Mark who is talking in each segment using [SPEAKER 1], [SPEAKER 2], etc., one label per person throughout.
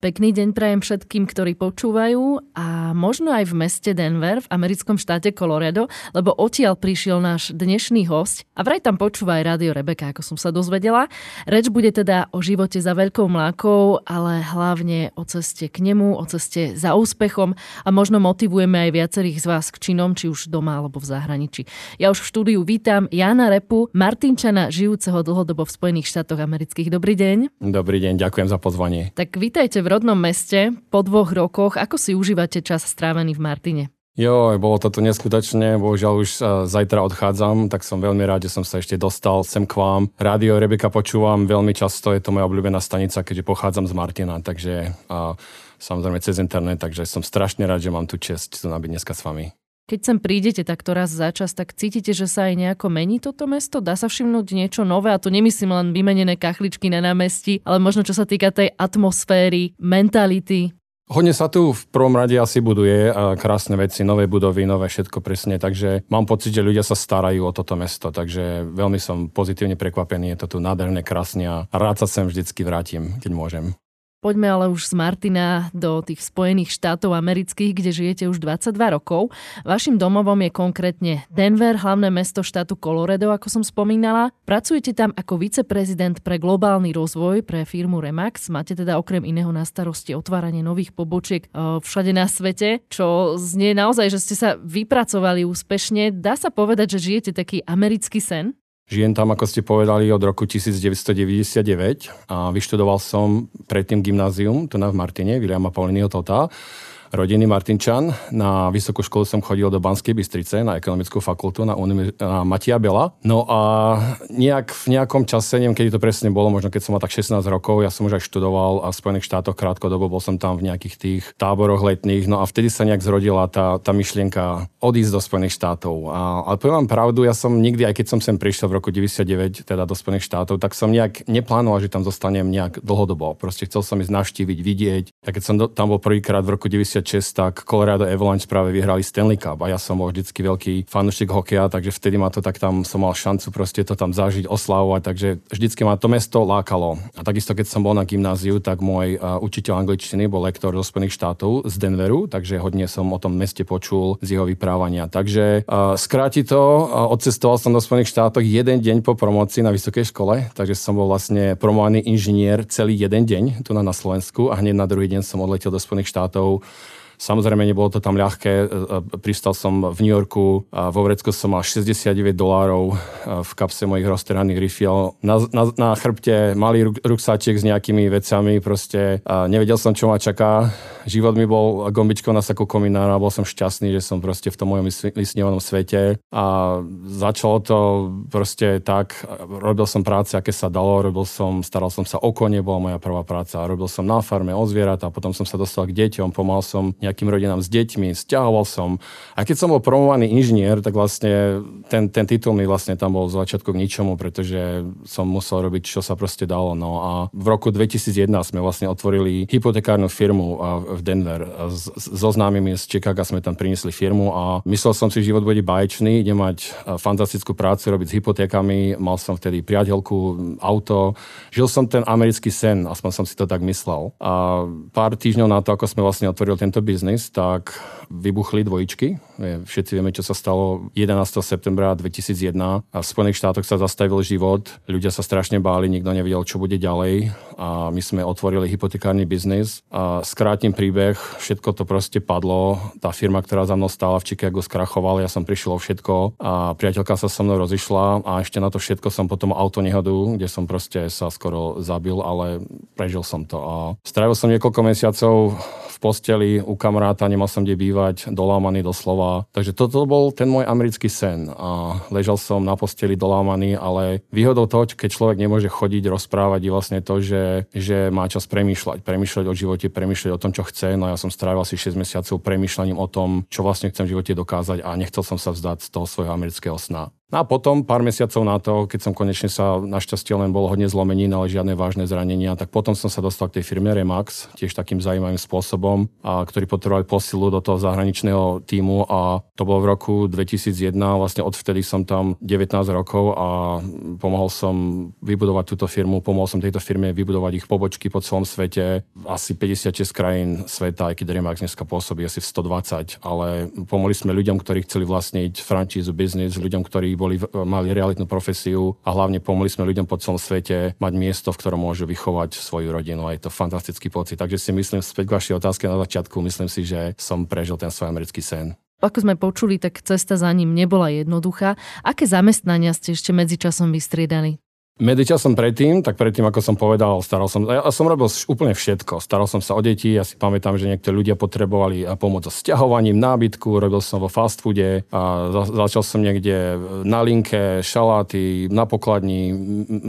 [SPEAKER 1] Pekný deň prajem všetkým, ktorí počúvajú a možno aj v meste Denver v americkom štáte Colorado, lebo odtiaľ prišiel náš dnešný host a vraj tam počúva aj rádio Rebeka, ako som sa dozvedela. Reč bude teda o živote za veľkou mlákou, ale hlavne o ceste k nemu, o ceste za úspechom a možno motivujeme aj viacerých z vás k činom, či už doma alebo v zahraničí. Ja už v štúdiu vítam Jana Repu, Martinčana, žijúceho dlhodobo v Spojených štátoch amerických. Dobrý deň.
[SPEAKER 2] Dobrý deň, ďakujem za pozvanie.
[SPEAKER 1] Tak vítajte v rodnom meste po dvoch rokoch. Ako si užívate čas strávený v Martine?
[SPEAKER 2] Jo, bolo to tu neskutočne, bohužiaľ už uh, zajtra odchádzam, tak som veľmi rád, že som sa ešte dostal sem k vám. Rádio Rebeka počúvam veľmi často, je to moja obľúbená stanica, keďže pochádzam z Martina, takže uh, samozrejme cez internet, takže som strašne rád, že mám tu čest tu nabiť dneska s vami.
[SPEAKER 1] Keď sem prídete takto raz za čas, tak cítite, že sa aj nejako mení toto mesto? Dá sa všimnúť niečo nové? A to nemyslím len vymenené kachličky na námestí, ale možno čo sa týka tej atmosféry, mentality,
[SPEAKER 2] Hodne sa tu v prvom rade asi buduje a krásne veci, nové budovy, nové všetko presne, takže mám pocit, že ľudia sa starajú o toto mesto, takže veľmi som pozitívne prekvapený, je to tu nádherné, krásne a rád sa sem vždycky vrátim, keď môžem.
[SPEAKER 1] Poďme ale už z Martina do tých Spojených štátov amerických, kde žijete už 22 rokov. Vašim domovom je konkrétne Denver, hlavné mesto štátu Colorado, ako som spomínala. Pracujete tam ako viceprezident pre globálny rozvoj pre firmu Remax. Máte teda okrem iného na starosti otváranie nových pobočiek e, všade na svete, čo znie naozaj, že ste sa vypracovali úspešne. Dá sa povedať, že žijete taký americký sen?
[SPEAKER 2] Žijem tam, ako ste povedali, od roku 1999 a vyštudoval som predtým gymnázium tu na v Martine, Viliama Pauliniho Tota rodiny Martinčan. Na vysokú školu som chodil do Banskej Bystrice na ekonomickú fakultu na, Unimi- na Matia Bela. No a nejak v nejakom čase, neviem, kedy to presne bolo, možno keď som mal tak 16 rokov, ja som už aj študoval a v Spojených štátoch krátkodobo, bol som tam v nejakých tých táboroch letných, no a vtedy sa nejak zrodila tá, tá myšlienka odísť do Spojených štátov. A, ale poviem vám pravdu, ja som nikdy, aj keď som sem prišiel v roku 99, teda do Spojených štátov, tak som nejak neplánoval, že tam zostanem nejak dlhodobo. Proste chcel som ísť navštíviť, vidieť. Ja keď som do, tam bol prvýkrát v roku 99, 96, tak Colorado Avalanche práve vyhrali Stanley Cup a ja som bol vždycky veľký fanúšik hokeja, takže vtedy ma to tak tam som mal šancu proste to tam zažiť, oslavovať, takže vždycky ma to mesto lákalo. A takisto keď som bol na gymnáziu, tak môj uh, učiteľ angličtiny bol lektor zo Spojených štátov z Denveru, takže hodne som o tom meste počul z jeho vyprávania. Takže uh, skráti to, uh, odcestoval som do Spojených štátov jeden deň po promocii na vysokej škole, takže som bol vlastne promovaný inžinier celý jeden deň tu na, na Slovensku a hneď na druhý deň som odletel do Spojených štátov Samozrejme, nebolo to tam ľahké. E, e, pristal som v New Yorku a vo vrecku som mal 69 dolárov e, v kapse mojich roztrhaných rifiel. Na, na, na chrbte malý ruk, ruksáček s nejakými vecami, proste nevedel som, čo ma čaká. Život mi bol gombičkou na saku kominára, bol som šťastný, že som proste v tom mojom vysnívanom svete a začalo to proste tak, robil som práce, aké sa dalo, robil som, staral som sa o kone, bola moja prvá práca, robil som na farme o zvieratá, potom som sa dostal k deťom, pomal som nejakým rodinám s deťmi, stiahoval som. A keď som bol promovaný inžinier, tak vlastne ten, ten titul mi vlastne tam bol z začiatku k ničomu, pretože som musel robiť, čo sa proste dalo. No a v roku 2001 sme vlastne otvorili hypotekárnu firmu v Denver. So známymi z Chicago sme tam priniesli firmu a myslel som si, že život bude baječný, idem mať fantastickú prácu, robiť s hypotékami, mal som vtedy priateľku, auto. Žil som ten americký sen, aspoň som si to tak myslel. A pár týždňov na to, ako sme vlastne otvorili tento biznis, biznis, tak vybuchli dvojičky. Všetci vieme, čo sa stalo 11. septembra 2001 a v Spojených štátoch sa zastavil život. Ľudia sa strašne báli, nikto nevedel, čo bude ďalej a my sme otvorili hypotekárny biznis a skrátim príbeh, všetko to proste padlo. Tá firma, ktorá za mnou stála v Chicago, skrachovala, ja som prišiel o všetko a priateľka sa so mnou rozišla a ešte na to všetko som potom auto nehodu, kde som proste sa skoro zabil, ale prežil som to a strávil som niekoľko mesiacov posteli u kamaráta, nemal som kde bývať, dolámaný doslova. Takže toto bol ten môj americký sen. A ležal som na posteli dolámaný, ale výhodou toho, keď človek nemôže chodiť, rozprávať, je vlastne to, že, že má čas premýšľať. Premýšľať o živote, premýšľať o tom, čo chce. No ja som strávil asi 6 mesiacov premýšľaním o tom, čo vlastne chcem v živote dokázať a nechcel som sa vzdať z toho svojho amerického sna. No a potom pár mesiacov na to, keď som konečne sa našťastie len bol hodne zlomenín, ale žiadne vážne zranenia, tak potom som sa dostal k tej firme Remax, tiež takým zaujímavým spôsobom, a ktorý potreboval posilu do toho zahraničného týmu a to bolo v roku 2001, vlastne odvtedy som tam 19 rokov a pomohol som vybudovať túto firmu, pomohol som tejto firme vybudovať ich pobočky po celom svete, asi 56 krajín sveta, aj keď Remax dneska pôsobí asi v 120, ale pomohli sme ľuďom, ktorí chceli vlastniť francízu biznis, ľuďom, ktorí boli, mali realitnú profesiu a hlavne pomohli sme ľuďom po celom svete mať miesto, v ktorom môžu vychovať svoju rodinu a je to fantastický pocit. Takže si myslím, späť k vašej otázke na začiatku, myslím si, že som prežil ten svoj americký sen.
[SPEAKER 1] Ako sme počuli, tak cesta za ním nebola jednoduchá. Aké zamestnania ste ešte medzičasom vystriedali?
[SPEAKER 2] Medzičasom predtým, tak predtým, ako som povedal, staral som, ja som robil úplne všetko. Staral som sa o deti, ja si pamätám, že niektorí ľudia potrebovali pomoc so sťahovaním nábytku, robil som vo fast foode a za, začal som niekde na linke, šaláty, na pokladni,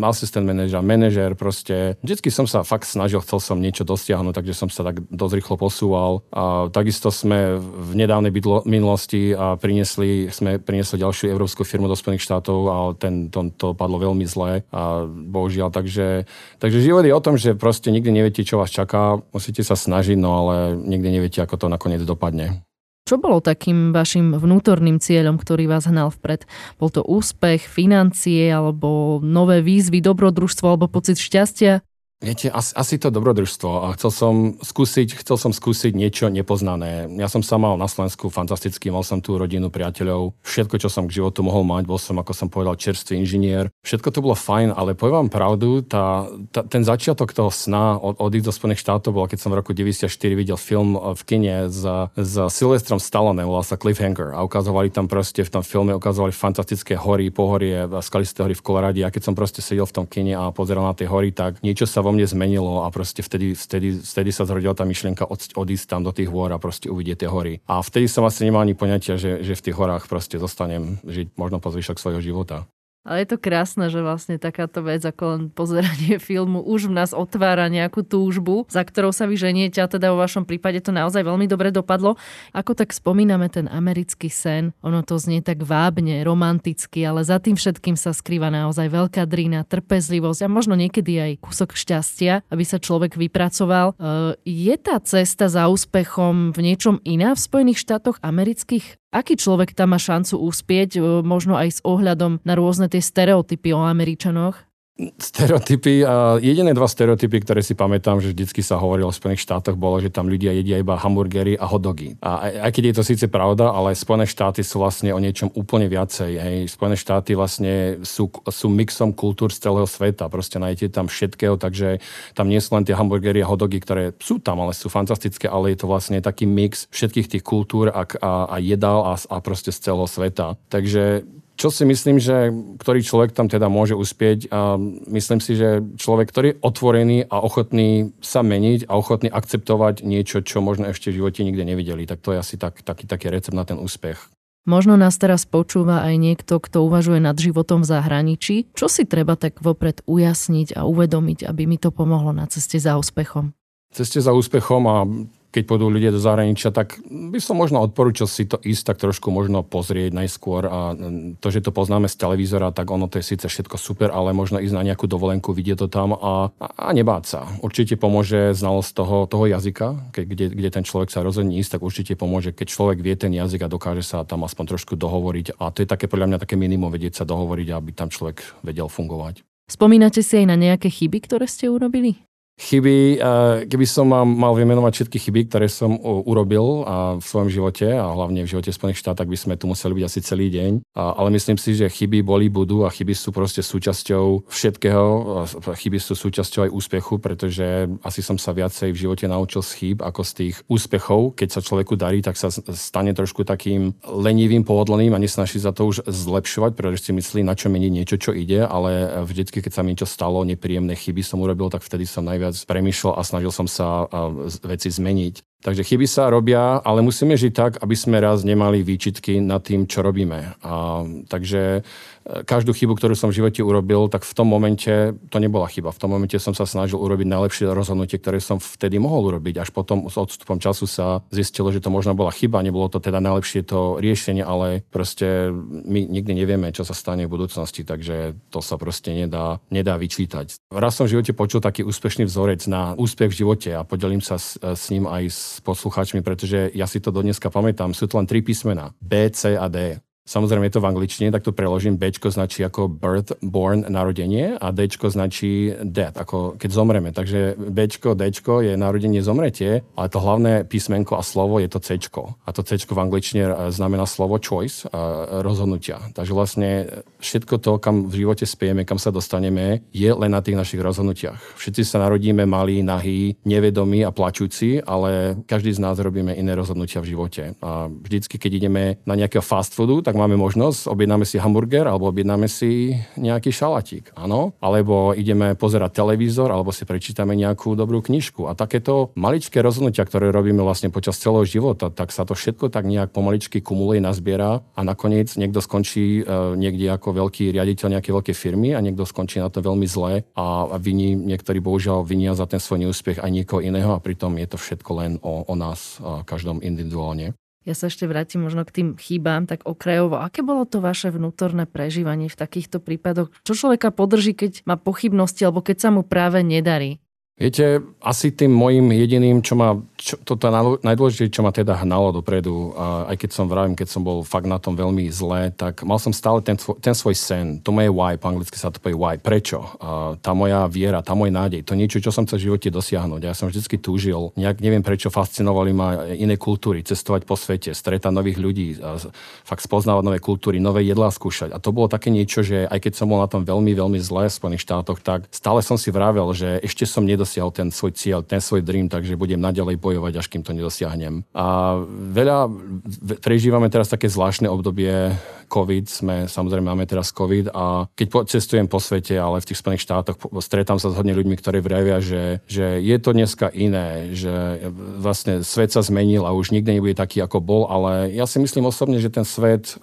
[SPEAKER 2] asistent manažer, manažer, proste. Vždycky som sa fakt snažil, chcel som niečo dosiahnuť, takže som sa tak dosť rýchlo posúval. A takisto sme v nedávnej minulosti a priniesli, sme priniesli ďalšiu európsku firmu do Spojených štátov a ten, to, to padlo veľmi zle. A a bohužiaľ, takže, takže život je o tom, že proste nikdy neviete, čo vás čaká, musíte sa snažiť, no ale nikdy neviete, ako to nakoniec dopadne.
[SPEAKER 1] Čo bolo takým vašim vnútorným cieľom, ktorý vás hnal vpred? Bol to úspech, financie, alebo nové výzvy, dobrodružstvo, alebo pocit šťastia?
[SPEAKER 2] Viete, asi, asi to dobrodružstvo chcel som skúsiť, chcel som skúsiť niečo nepoznané. Ja som sa mal na Slovensku fantasticky, mal som tú rodinu, priateľov, všetko, čo som k životu mohol mať, bol som, ako som povedal, čerstvý inžinier. Všetko to bolo fajn, ale poviem vám pravdu, tá, tá, ten začiatok toho sna od, odísť do Spojených štátov bol, keď som v roku 94 videl film v kine s, s Silvestrom Stallone, volal sa Cliffhanger a ukazovali tam proste v tom filme, ukazovali fantastické hory, pohorie, skalisté hory v Kolorade a keď som proste sedel v tom kine a pozeral na tie hory, tak niečo sa vo vo mne zmenilo a proste vtedy, vtedy, vtedy sa zrodila tá myšlienka od, odísť tam do tých hôr a proste uvidieť tie hory. A vtedy som asi nemal ani poňatia, že, že v tých horách proste zostanem žiť možno po zvyšok svojho života.
[SPEAKER 1] Ale je to krásne, že vlastne takáto vec ako len pozeranie filmu už v nás otvára nejakú túžbu, za ktorou sa vy a teda vo vašom prípade to naozaj veľmi dobre dopadlo. Ako tak spomíname ten americký sen, ono to znie tak vábne, romanticky, ale za tým všetkým sa skrýva naozaj veľká drina, trpezlivosť a možno niekedy aj kúsok šťastia, aby sa človek vypracoval. E, je tá cesta za úspechom v niečom iná v Spojených štátoch amerických? Aký človek tam má šancu úspieť, e, možno aj s ohľadom na rôzne tie stereotypy o Američanoch?
[SPEAKER 2] Stereotypy. A jediné dva stereotypy, ktoré si pamätám, že vždycky sa hovorilo v Spojených štátoch, bolo, že tam ľudia jedia iba hamburgery a hotdogy. A aj, aj keď je to síce pravda, ale Spojené štáty sú vlastne o niečom úplne viacej. Hej. Spojené štáty vlastne sú, sú mixom kultúr z celého sveta. Proste nájdete tam všetkého, takže tam nie sú len tie hamburgery a hotdogy, ktoré sú tam, ale sú fantastické, ale je to vlastne taký mix všetkých tých kultúr a, a, a jedál a, a proste z celého sveta. Takže čo si myslím, že ktorý človek tam teda môže uspieť a myslím si, že človek, ktorý je otvorený a ochotný sa meniť a ochotný akceptovať niečo, čo možno ešte v živote nikde nevideli, tak to je asi tak, taký, taký recept na ten úspech.
[SPEAKER 1] Možno nás teraz počúva aj niekto, kto uvažuje nad životom v zahraničí. Čo si treba tak vopred ujasniť a uvedomiť, aby mi to pomohlo na ceste za úspechom?
[SPEAKER 2] Ceste za úspechom a keď pôjdu ľudia do zahraničia, tak by som možno odporúčal si to ísť tak trošku možno pozrieť najskôr a to, že to poznáme z televízora, tak ono to je síce všetko super, ale možno ísť na nejakú dovolenku, vidieť to tam a, a nebáť sa. Určite pomôže znalosť toho, toho jazyka, keď, kde, kde ten človek sa rozhodne ísť, tak určite pomôže, keď človek vie ten jazyk a dokáže sa tam aspoň trošku dohovoriť. A to je také podľa mňa také minimum vedieť sa dohovoriť, aby tam človek vedel fungovať.
[SPEAKER 1] Spomínate si aj na nejaké chyby, ktoré ste urobili?
[SPEAKER 2] Chyby, keby som mal, vymenovať všetky chyby, ktoré som urobil v svojom živote a hlavne v živote Spojených štát, by sme tu museli byť asi celý deň. Ale myslím si, že chyby boli, budú a chyby sú proste súčasťou všetkého. Chyby sú súčasťou aj úspechu, pretože asi som sa viacej v živote naučil z chýb ako z tých úspechov. Keď sa človeku darí, tak sa stane trošku takým lenivým, pohodlným a nesnaží za to už zlepšovať, pretože si myslí, na čo meniť niečo, čo ide, ale vždycky, keď sa mi niečo stalo, nepríjemné chyby som urobil, tak vtedy som najviac viac premyšľal a snažil som sa veci zmeniť. Takže chyby sa robia, ale musíme žiť tak, aby sme raz nemali výčitky nad tým, čo robíme. A, takže každú chybu, ktorú som v živote urobil, tak v tom momente to nebola chyba. V tom momente som sa snažil urobiť najlepšie rozhodnutie, ktoré som vtedy mohol urobiť. Až potom s odstupom času sa zistilo, že to možno bola chyba, nebolo to teda najlepšie to riešenie, ale proste my nikdy nevieme, čo sa stane v budúcnosti, takže to sa proste nedá, nedá vyčítať. Raz som v živote počul taký úspešný vzorec na úspech v živote a podelím sa s, s ním aj s poslucháčmi, pretože ja si to dodneska pamätám. Sú to len tri písmena. B, C a D. Samozrejme je to v angličtine, tak to preložím. B značí ako birth, born, narodenie a D značí death, ako keď zomreme. Takže B, D je narodenie, zomretie, ale to hlavné písmenko a slovo je to C. A to C v angličtine e, znamená slovo choice, rozhodnutia. Takže vlastne všetko to, kam v živote spieme, kam sa dostaneme, je len na tých našich rozhodnutiach. Všetci sa narodíme malí, nahí, nevedomí a plačúci, ale každý z nás robíme iné rozhodnutia v živote. A vždycky, keď ideme na nejakého fast foodu, tak máme možnosť, objednáme si hamburger alebo objednáme si nejaký šalatík, áno? Alebo ideme pozerať televízor alebo si prečítame nejakú dobrú knižku. A takéto maličké rozhodnutia, ktoré robíme vlastne počas celého života, tak sa to všetko tak nejak pomaličky kumuluje, nazbiera a nakoniec niekto skončí e, niekde ako veľký riaditeľ nejakej veľkej firmy a niekto skončí na to veľmi zle a, viní, niektorí bohužiaľ vinia za ten svoj neúspech aj niekoho iného a pritom je to všetko len o, o nás, každom individuálne.
[SPEAKER 1] Ja sa ešte vrátim možno k tým chýbám, tak okrajovo. Aké bolo to vaše vnútorné prežívanie v takýchto prípadoch? Čo človeka podrží, keď má pochybnosti alebo keď sa mu práve nedarí?
[SPEAKER 2] Viete, asi tým môjim jediným, čo ma, čo, toto najdôležitejšie, čo ma teda hnalo dopredu, aj keď som vravím, keď som bol fakt na tom veľmi zle, tak mal som stále ten, ten svoj sen, to moje why, po anglicky sa to povie why, prečo, a tá moja viera, tá môj nádej, to niečo, čo som chcel v živote dosiahnuť. Ja som vždy túžil, nejak neviem prečo, fascinovali ma iné kultúry, cestovať po svete, stretať nových ľudí, fakt spoznávať nové kultúry, nové jedlá skúšať. A to bolo také niečo, že aj keď som bol na tom veľmi, veľmi zle v Spojených štátoch, tak stále som si vravel, že ešte som nedosiahol nedosiahol ten svoj cieľ, ten svoj dream, takže budem naďalej bojovať, až kým to nedosiahnem. A veľa, prežívame teraz také zvláštne obdobie COVID, sme, samozrejme máme teraz COVID a keď cestujem po svete, ale v tých Spojených štátoch stretám sa s hodne ľuďmi, ktorí vravia, že, že je to dneska iné, že vlastne svet sa zmenil a už nikdy nebude taký, ako bol, ale ja si myslím osobne, že ten svet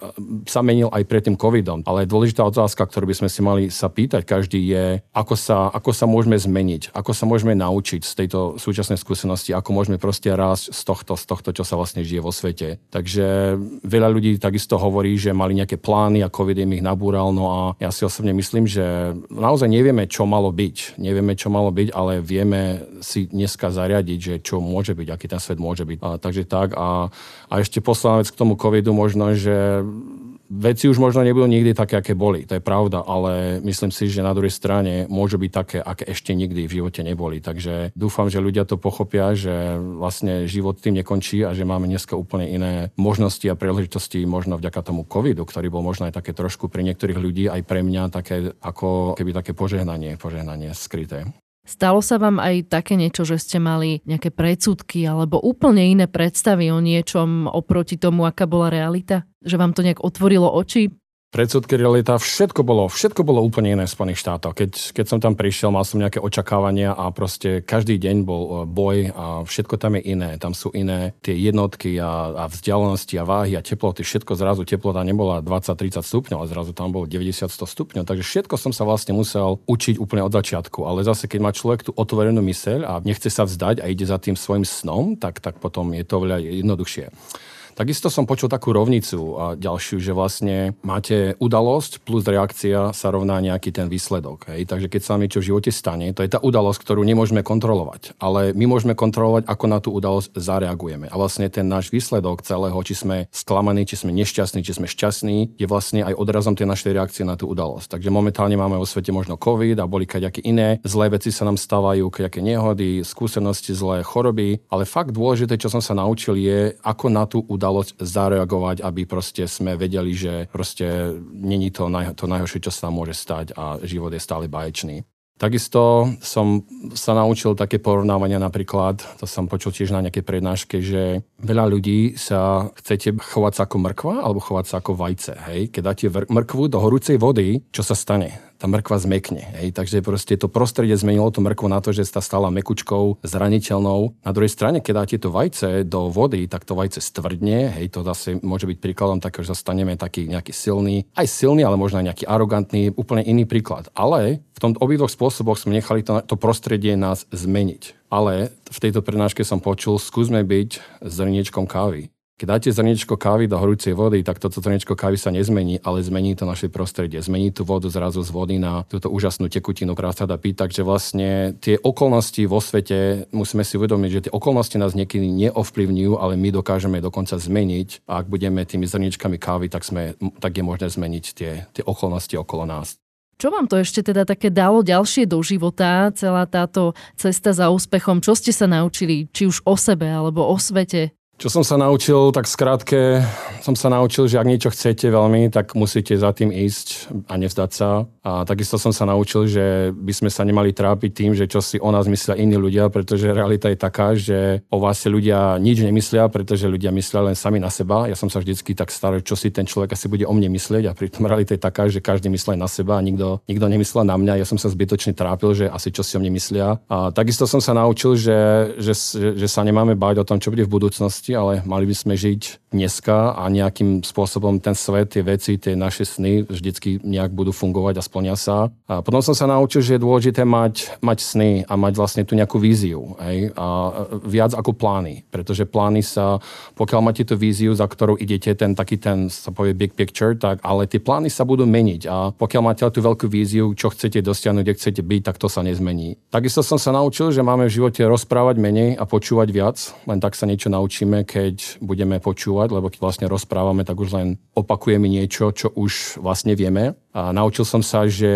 [SPEAKER 2] sa menil aj pred tým COVIDom. Ale dôležitá otázka, ktorú by sme si mali sa pýtať každý je, ako sa, ako sa môžeme zmeniť, ako sa môžeme môžeme naučiť z tejto súčasnej skúsenosti, ako môžeme proste rásť z tohto, z tohto, čo sa vlastne žije vo svete. Takže veľa ľudí takisto hovorí, že mali nejaké plány a COVID im ich nabúral, no a ja si osobne myslím, že naozaj nevieme, čo malo byť. Nevieme, čo malo byť, ale vieme si dneska zariadiť, že čo môže byť, aký ten svet môže byť. A, takže tak. A, a ešte posledná vec k tomu covidu možno, že veci už možno nebudú nikdy také, aké boli, to je pravda, ale myslím si, že na druhej strane môžu byť také, aké ešte nikdy v živote neboli. Takže dúfam, že ľudia to pochopia, že vlastne život tým nekončí a že máme dneska úplne iné možnosti a príležitosti možno vďaka tomu covidu, ktorý bol možno aj také trošku pre niektorých ľudí, aj pre mňa také ako keby také požehnanie, požehnanie skryté.
[SPEAKER 1] Stalo sa vám aj také niečo, že ste mali nejaké predsudky alebo úplne iné predstavy o niečom oproti tomu, aká bola realita? Že vám to nejak otvorilo oči?
[SPEAKER 2] Predsudky realita, všetko bolo, všetko bolo úplne iné v Spojených štátoch. Keď, keď som tam prišiel, mal som nejaké očakávania a proste každý deň bol e, boj a všetko tam je iné. Tam sú iné tie jednotky a, a vzdialenosti a váhy a teploty. Všetko zrazu teplota nebola 20-30 stupňov, ale zrazu tam bolo 90-100 stupňov. Takže všetko som sa vlastne musel učiť úplne od začiatku. Ale zase, keď má človek tú otvorenú myseľ a nechce sa vzdať a ide za tým svojim snom, tak, tak potom je to veľa jednoduchšie. Takisto som počul takú rovnicu a ďalšiu, že vlastne máte udalosť plus reakcia sa rovná nejaký ten výsledok. Hej? Takže keď sa nám niečo v živote stane, to je tá udalosť, ktorú nemôžeme kontrolovať. Ale my môžeme kontrolovať, ako na tú udalosť zareagujeme. A vlastne ten náš výsledok celého, či sme sklamaní, či sme nešťastní, či sme šťastní, je vlastne aj odrazom tej našej reakcie na tú udalosť. Takže momentálne máme vo svete možno COVID a boli kaďaké iné zlé veci sa nám stávajú, kaďaké nehody, skúsenosti, zlé choroby. Ale fakt dôležité, čo som sa naučil, je, ako na tú udalosť udalosť zareagovať, aby proste sme vedeli, že proste není to, naj, to najhoršie, čo sa nám môže stať a život je stále baječný. Takisto som sa naučil také porovnávania napríklad, to som počul tiež na nejakej prednáške, že veľa ľudí sa chcete chovať sa ako mrkva alebo chovať sa ako vajce. Hej? Keď dáte mrkvu do horúcej vody, čo sa stane? Tá mrkva zmekne. Hej. Takže proste to prostredie zmenilo tú mrkvu na to, že sa stala mekučkou, zraniteľnou. Na druhej strane, keď dáte to vajce do vody, tak to vajce stvrdne. Hej, to zase môže byť príkladom takého, že staneme taký nejaký silný, aj silný, ale možno aj nejaký arogantný, úplne iný príklad. Ale v tom obidvoch spôsoboch sme nechali to, to prostredie nás zmeniť. Ale v tejto prednáške som počul, skúsme byť zrniečkom kávy. Keď dáte zrniečko kávy do horúcej vody, tak toto zrniečko kávy sa nezmení, ale zmení to naše prostredie. Zmení tú vodu zrazu z vody na túto úžasnú tekutinu, ktorá sa dá piť. Takže vlastne tie okolnosti vo svete, musíme si uvedomiť, že tie okolnosti nás niekedy neovplyvňujú, ale my dokážeme dokonca zmeniť. A ak budeme tými zrniečkami kávy, tak, sme, tak je možné zmeniť tie, tie okolnosti okolo nás.
[SPEAKER 1] Čo vám to ešte teda také dalo ďalšie do života, celá táto cesta za úspechom? Čo ste sa naučili, či už o sebe alebo o svete?
[SPEAKER 2] Čo som sa naučil, tak skrátke som sa naučil, že ak niečo chcete veľmi, tak musíte za tým ísť a nevzdať sa. A takisto som sa naučil, že by sme sa nemali trápiť tým, že čo si o nás myslia iní ľudia, pretože realita je taká, že o vás si ľudia nič nemyslia, pretože ľudia myslia len sami na seba. Ja som sa vždycky tak starý, čo si ten človek asi bude o mne myslieť a pritom realita je taká, že každý myslí na seba a nikto, nikto nemyslel na mňa. Ja som sa zbytočne trápil, že asi čo si o mne myslia. A takisto som sa naučil, že, že, že sa nemáme báť o tom, čo bude v budúcnosti ale mali by sme žiť dneska a nejakým spôsobom ten svet, tie veci, tie naše sny vždycky nejak budú fungovať a splnia sa. A potom som sa naučil, že je dôležité mať, mať sny a mať vlastne tú nejakú víziu. Hej? A viac ako plány, pretože plány sa, pokiaľ máte tú víziu, za ktorou idete, ten taký ten, sa povie big picture, tak ale tie plány sa budú meniť a pokiaľ máte tú veľkú víziu, čo chcete dosiahnuť, kde chcete byť, tak to sa nezmení. Takisto som sa naučil, že máme v živote rozprávať menej a počúvať viac, len tak sa niečo naučíme keď budeme počúvať, lebo keď vlastne rozprávame, tak už len opakujeme niečo, čo už vlastne vieme. A naučil som sa, že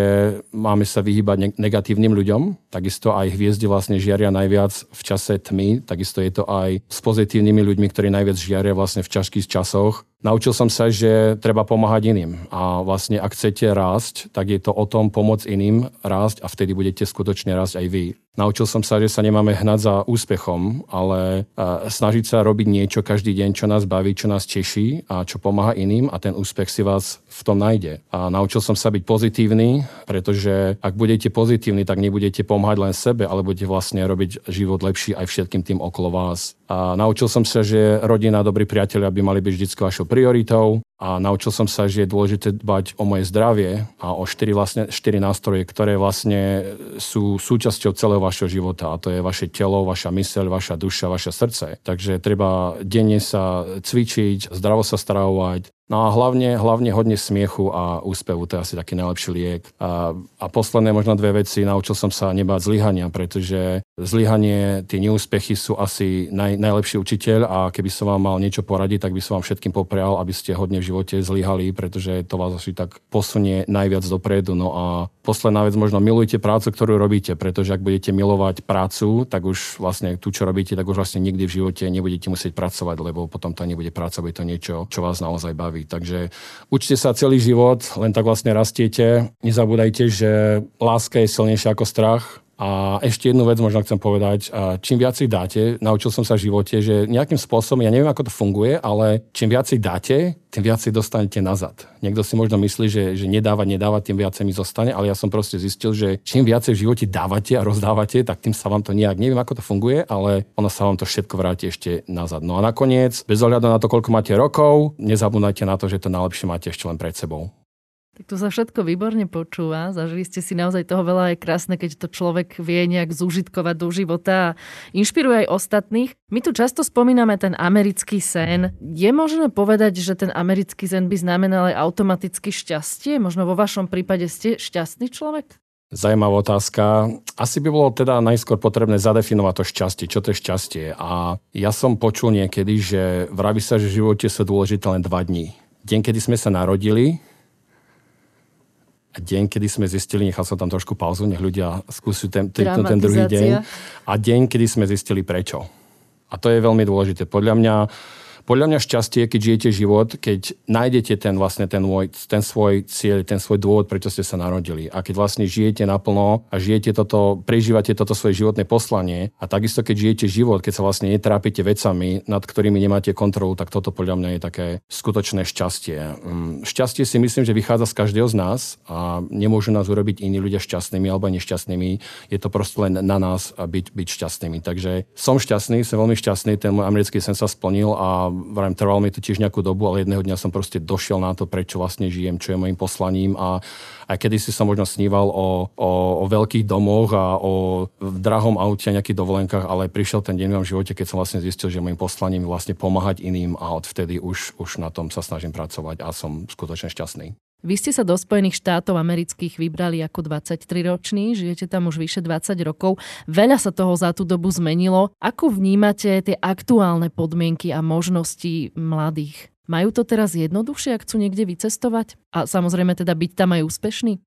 [SPEAKER 2] máme sa vyhýbať negatívnym ľuďom. Takisto aj hviezdy vlastne žiaria najviac v čase tmy. Takisto je to aj s pozitívnymi ľuďmi, ktorí najviac žiaria vlastne v ťažkých časoch. Naučil som sa, že treba pomáhať iným. A vlastne ak chcete rásť, tak je to o tom pomôcť iným rásť a vtedy budete skutočne rásť aj vy. Naučil som sa, že sa nemáme hnať za úspechom, ale snažiť sa robiť niečo každý deň, čo nás baví, čo nás teší a čo pomáha iným a ten úspech si vás v tom nájde. A naučil som sa byť pozitívny, pretože ak budete pozitívni, tak nebudete pomáhať len sebe, ale budete vlastne robiť život lepší aj všetkým tým okolo vás. A naučil som sa, že rodina, dobrí priatelia by mali byť vždy vašou prioritou a naučil som sa, že je dôležité dbať o moje zdravie a o štyri, vlastne, štyri nástroje, ktoré vlastne sú súčasťou celého vašeho života. A to je vaše telo, vaša myseľ, vaša duša, vaše srdce. Takže treba denne sa cvičiť, zdravo sa stravovať, No a hlavne, hlavne hodne smiechu a úspevu, to je asi taký najlepší liek. A, a posledné možno dve veci, naučil som sa nebáť zlyhania, pretože zlyhanie, tie neúspechy sú asi naj, najlepší učiteľ a keby som vám mal niečo poradiť, tak by som vám všetkým poprial, aby ste hodne v živote zlyhali, pretože to vás asi tak posunie najviac dopredu. No a posledná vec, možno milujte prácu, ktorú robíte, pretože ak budete milovať prácu, tak už vlastne tu, čo robíte, tak už vlastne nikdy v živote nebudete musieť pracovať, lebo potom to nebude práca, bude to niečo, čo vás naozaj baví. Takže učte sa celý život, len tak vlastne rastiete. Nezabúdajte, že láska je silnejšia ako strach. A ešte jednu vec možno chcem povedať. Čím viac si dáte, naučil som sa v živote, že nejakým spôsobom, ja neviem, ako to funguje, ale čím viac si dáte, tým viac si dostanete nazad. Niekto si možno myslí, že, že nedávať, nedávať, tým viacej mi zostane, ale ja som proste zistil, že čím viacej v živote dávate a rozdávate, tak tým sa vám to nejak, neviem, ako to funguje, ale ono sa vám to všetko vráti ešte nazad. No a nakoniec, bez ohľadu na to, koľko máte rokov, nezabúdajte na to, že to najlepšie máte ešte len pred sebou.
[SPEAKER 1] Tak to sa všetko výborne počúva. Zažili ste si naozaj toho veľa. Je krásne, keď to človek vie nejak zúžitkovať do života a inšpiruje aj ostatných. My tu často spomíname ten americký sen. Je možné povedať, že ten americký sen by znamenal aj automaticky šťastie? Možno vo vašom prípade ste šťastný človek?
[SPEAKER 2] Zajímavá otázka. Asi by bolo teda najskôr potrebné zadefinovať to šťastie. Čo to je šťastie? A ja som počul niekedy, že vraví sa, že v živote sú dôležité len dva dní. Deň, kedy sme sa narodili a deň, kedy sme zistili, nechal som tam trošku pauzu, nech ľudia skúsiu ten, ten, ten druhý deň. A deň, kedy sme zistili prečo. A to je veľmi dôležité. Podľa mňa Podľa mňa šťastie, keď žijete život, keď nájdete ten vlastne ten, môj, ten svoj cieľ, ten svoj dôvod, prečo ste sa narodili. A keď vlastne žijete naplno a žijete toto, prežívate toto svoje životné poslanie a takisto keď žijete život, keď sa vlastne netrápite vecami, nad ktorými nemáte kontrolu, tak toto podľa mňa je také skutočné šťastie. Mm, šťastie si myslím, že vychádza z každého z nás a nemôžu nás urobiť iní ľudia šťastnými alebo nešťastnými. Je to proste len na nás byť, byť šťastnými. Takže som šťastný, som veľmi šťastný, ten môj americký sen sa splnil a vrajím, trvalo mi to tiež nejakú dobu, ale jedného dňa som proste došiel na to, prečo vlastne žijem, čo je môjim poslaním a aj kedy si som možno sníval o, o, o veľkých domoch a o drahom aute a nejakých dovolenkách, ale prišiel ten deň v mojom živote, keď som vlastne zistil, že môjim poslaním je vlastne pomáhať iným a odvtedy už, už na tom sa snažím pracovať a som skutočne šťastný.
[SPEAKER 1] Vy ste sa do Spojených štátov amerických vybrali ako 23-roční, žijete tam už vyše 20 rokov. Veľa sa toho za tú dobu zmenilo. Ako vnímate tie aktuálne podmienky a možnosti mladých? Majú to teraz jednoduchšie, ak chcú niekde vycestovať? A samozrejme teda byť tam aj úspešný?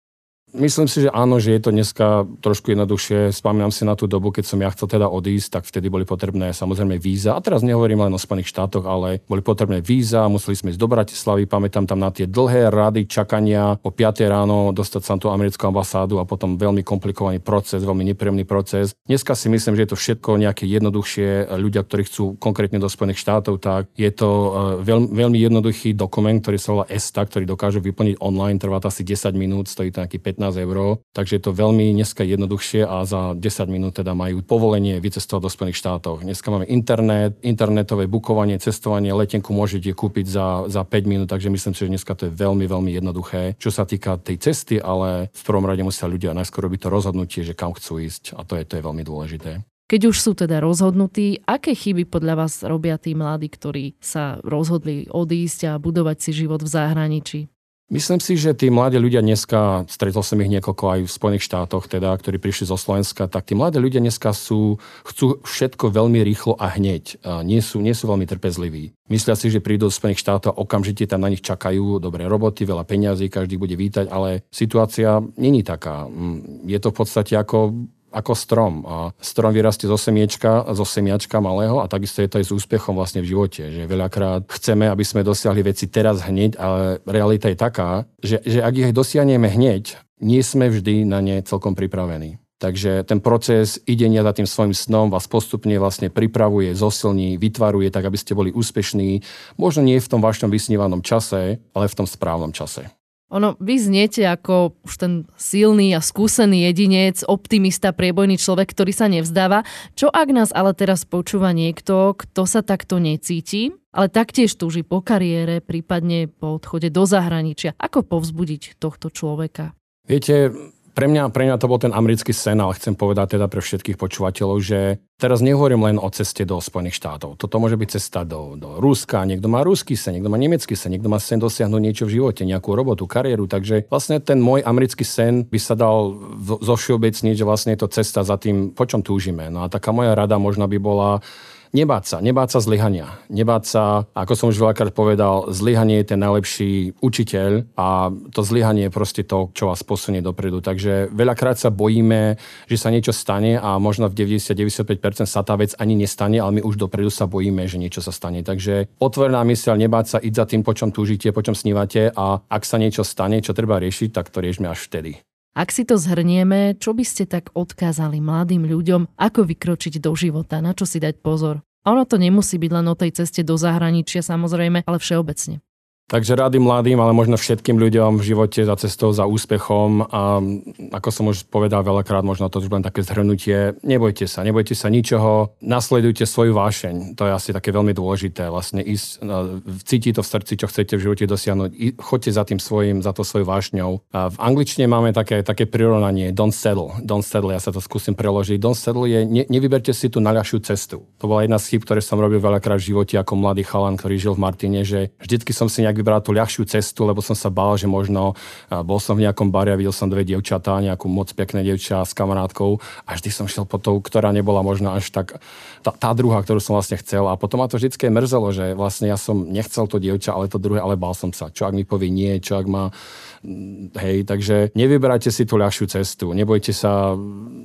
[SPEAKER 2] Myslím si, že áno, že je to dneska trošku jednoduchšie. Spomínam si na tú dobu, keď som ja chcel teda odísť, tak vtedy boli potrebné samozrejme víza. A teraz nehovorím len o Spojených štátoch, ale boli potrebné víza, museli sme ísť do Bratislavy, pamätám tam na tie dlhé rady čakania o 5 ráno dostať sa na tú americkú ambasádu a potom veľmi komplikovaný proces, veľmi nepríjemný proces. Dneska si myslím, že je to všetko nejaké jednoduchšie. Ľudia, ktorí chcú konkrétne do Spojených štátov, tak je to e, veľmi, veľmi jednoduchý dokument, ktorý sa volá ESTA, ktorý dokážu vyplniť online, trvá to asi 10 minút, stojí to nejaký 15 eur, takže je to veľmi dneska jednoduchšie a za 10 minút teda majú povolenie vycestovať do Spojených štátov. Dneska máme internet, internetové bukovanie, cestovanie, letenku môžete kúpiť za, za 5 minút, takže myslím si, že dneska to je veľmi, veľmi jednoduché. Čo sa týka tej cesty, ale v prvom rade musia ľudia najskôr robiť to rozhodnutie, že kam chcú ísť a to je, to je veľmi dôležité.
[SPEAKER 1] Keď už sú teda rozhodnutí, aké chyby podľa vás robia tí mladí, ktorí sa rozhodli odísť a budovať si život v zahraničí?
[SPEAKER 2] Myslím si, že tí mladí ľudia dneska, stretol som ich niekoľko aj v Spojených štátoch, teda, ktorí prišli zo Slovenska, tak tí mladí ľudia dneska sú, chcú všetko veľmi rýchlo a hneď. A nie, sú, nie sú veľmi trpezliví. Myslia si, že prídu do Spojených štátov, okamžite tam na nich čakajú dobré roboty, veľa peňazí, každý bude vítať, ale situácia není taká. Mm, je to v podstate ako ako strom. A strom vyrastie zo semiečka, zo semiačka malého a takisto je to aj s úspechom vlastne v živote. Že veľakrát chceme, aby sme dosiahli veci teraz hneď, ale realita je taká, že, že ak ich dosiahneme hneď, nie sme vždy na ne celkom pripravení. Takže ten proces idenia za tým svojim snom vás postupne vlastne pripravuje, zosilní, vytvaruje tak, aby ste boli úspešní. Možno nie v tom vašom vysnívanom čase, ale v tom správnom čase.
[SPEAKER 1] Ono, vy zniete ako už ten silný a skúsený jedinec, optimista, priebojný človek, ktorý sa nevzdáva. Čo ak nás ale teraz počúva niekto, kto sa takto necíti, ale taktiež túži po kariére, prípadne po odchode do zahraničia? Ako povzbudiť tohto človeka?
[SPEAKER 2] Viete, pre mňa, pre mňa to bol ten americký sen, ale chcem povedať teda pre všetkých počúvateľov, že teraz nehovorím len o ceste do Spojených štátov. Toto môže byť cesta do, do Ruska, niekto má ruský sen, niekto má nemecký sen, niekto má sen dosiahnuť niečo v živote, nejakú robotu, kariéru. Takže vlastne ten môj americký sen by sa dal zo všeobecniť, že vlastne je to cesta za tým, po čom túžime. No a taká moja rada možno by bola Nebáť sa, nebáť sa zlyhania. Nebáť sa, ako som už veľakrát povedal, zlyhanie je ten najlepší učiteľ a to zlyhanie je proste to, čo vás posunie dopredu. Takže veľakrát sa bojíme, že sa niečo stane a možno v 90-95% sa tá vec ani nestane, ale my už dopredu sa bojíme, že niečo sa stane. Takže otvorená myseľ, nebáť sa, ísť za tým, po čom túžite, po čom snívate a ak sa niečo stane, čo treba riešiť, tak to riešme až vtedy.
[SPEAKER 1] Ak si to zhrnieme, čo by ste tak odkázali mladým ľuďom, ako vykročiť do života, na čo si dať pozor? Ono to nemusí byť len o tej ceste do zahraničia samozrejme, ale všeobecne.
[SPEAKER 2] Takže rady mladým, ale možno všetkým ľuďom v živote za cestou, za úspechom a ako som už povedal veľakrát, možno to už len také zhrnutie, nebojte sa, nebojte sa ničoho, nasledujte svoju vášeň, to je asi také veľmi dôležité, vlastne ísť, no, cítiť to v srdci, čo chcete v živote dosiahnuť, choďte za tým svojim, za to svojou vášňou. A v angličtine máme také, také prirovnanie, don't settle, don't settle, ja sa to skúsim preložiť, don't settle je, ne, nevyberte si tú naľahšiu cestu. To bola jedna z chyb, ktoré som robil veľakrát v živote ako mladý chalan, ktorý žil v Martine, že vždycky som si nejak nejak vybral tú ľahšiu cestu, lebo som sa bál, že možno bol som v nejakom bare a videl som dve dievčatá, nejakú moc pekné dievča s kamarátkou a vždy som šiel po tou, ktorá nebola možno až tak tá, tá druhá, ktorú som vlastne chcel. A potom ma to vždy mrzelo, že vlastne ja som nechcel to dievča, ale to druhé, ale bál som sa. Čo ak mi povie nie, čo ak ma... Hej, takže nevyberajte si tú ľahšiu cestu. Nebojte sa,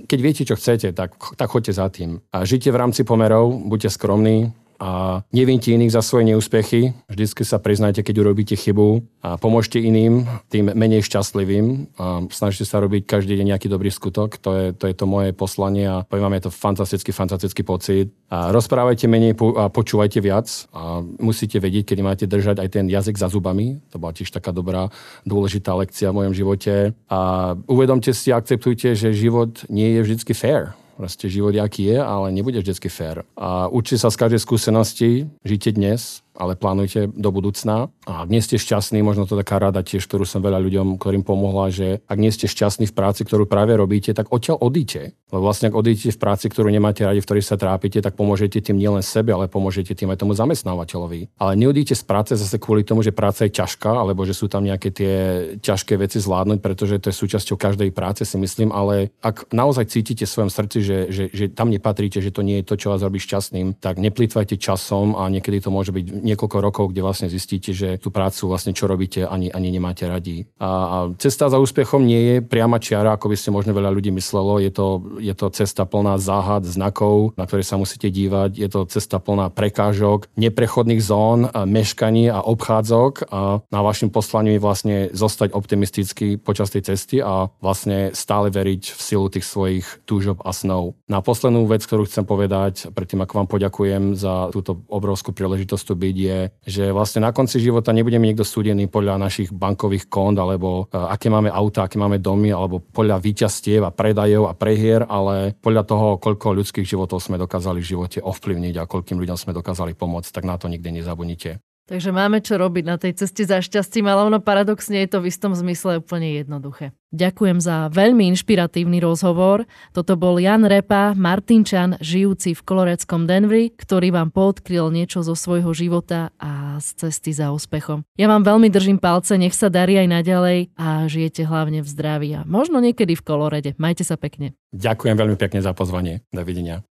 [SPEAKER 2] keď viete, čo chcete, tak, tak choďte za tým. A žite v rámci pomerov, buďte skromní, a nevinti iných za svoje neúspechy. Vždycky sa priznajte, keď urobíte chybu a pomôžte iným, tým menej šťastlivým. A snažte sa robiť každý deň nejaký dobrý skutok. To je to, je to moje poslanie a poviem vám, je to fantastický, fantastický pocit. A rozprávajte menej a počúvajte viac a musíte vedieť, kedy máte držať aj ten jazyk za zubami. To bola tiež taká dobrá, dôležitá lekcia v mojom živote. A uvedomte si akceptujte, že život nie je vždy fair. Proste život, aký je, ale nebude vždy fér. A učite sa z každej skúsenosti, žite dnes, ale plánujte do budúcna. A ak nie ste šťastní, možno to taká rada tiež, ktorú som veľa ľuďom, ktorým pomohla, že ak nie ste šťastní v práci, ktorú práve robíte, tak odtiaľ odíte. Lebo vlastne ak odíte v práci, ktorú nemáte radi, v ktorej sa trápite, tak pomôžete tým nielen sebe, ale pomôžete tým aj tomu zamestnávateľovi. Ale neodíte z práce zase kvôli tomu, že práca je ťažká, alebo že sú tam nejaké tie ťažké veci zvládnuť, pretože to je súčasťou každej práce, si myslím. Ale ak naozaj cítite v svojom srdci, že, že, že tam nepatríte, že to nie je to, čo vás robí šťastným, tak neplýtvajte časom a niekedy to môže byť niekoľko rokov, kde vlastne zistíte, že tú prácu vlastne čo robíte ani, ani nemáte radi. A, a cesta za úspechom nie je priama čiara, ako by ste možno veľa ľudí myslelo. Je to, je to cesta plná záhad, znakov, na ktoré sa musíte dívať. Je to cesta plná prekážok, neprechodných zón, a meškaní a obchádzok a na vašim poslaním je vlastne zostať optimistický počas tej cesty a vlastne stále veriť v silu tých svojich túžob a snov. Na poslednú vec, ktorú chcem povedať, predtým ako vám poďakujem za túto obrovskú príležitosť tu byť, je, že vlastne na konci života nebudeme niekto súdený podľa našich bankových kont alebo uh, aké máme auta, aké máme domy alebo podľa výťastiev a predajov a prehier, ale podľa toho, koľko ľudských životov sme dokázali v živote ovplyvniť a koľkým ľuďom sme dokázali pomôcť, tak na to nikdy nezabudnite.
[SPEAKER 1] Takže máme čo robiť na tej ceste za šťastím, ale ono paradoxne je to v istom zmysle úplne jednoduché. Ďakujem za veľmi inšpiratívny rozhovor. Toto bol Jan Repa, Martinčan, žijúci v koloreckom Denveri, ktorý vám podkryl niečo zo svojho života a z cesty za úspechom. Ja vám veľmi držím palce, nech sa darí aj naďalej a žijete hlavne v zdraví a možno niekedy v kolorede. Majte sa pekne.
[SPEAKER 2] Ďakujem veľmi pekne za pozvanie. Dovidenia.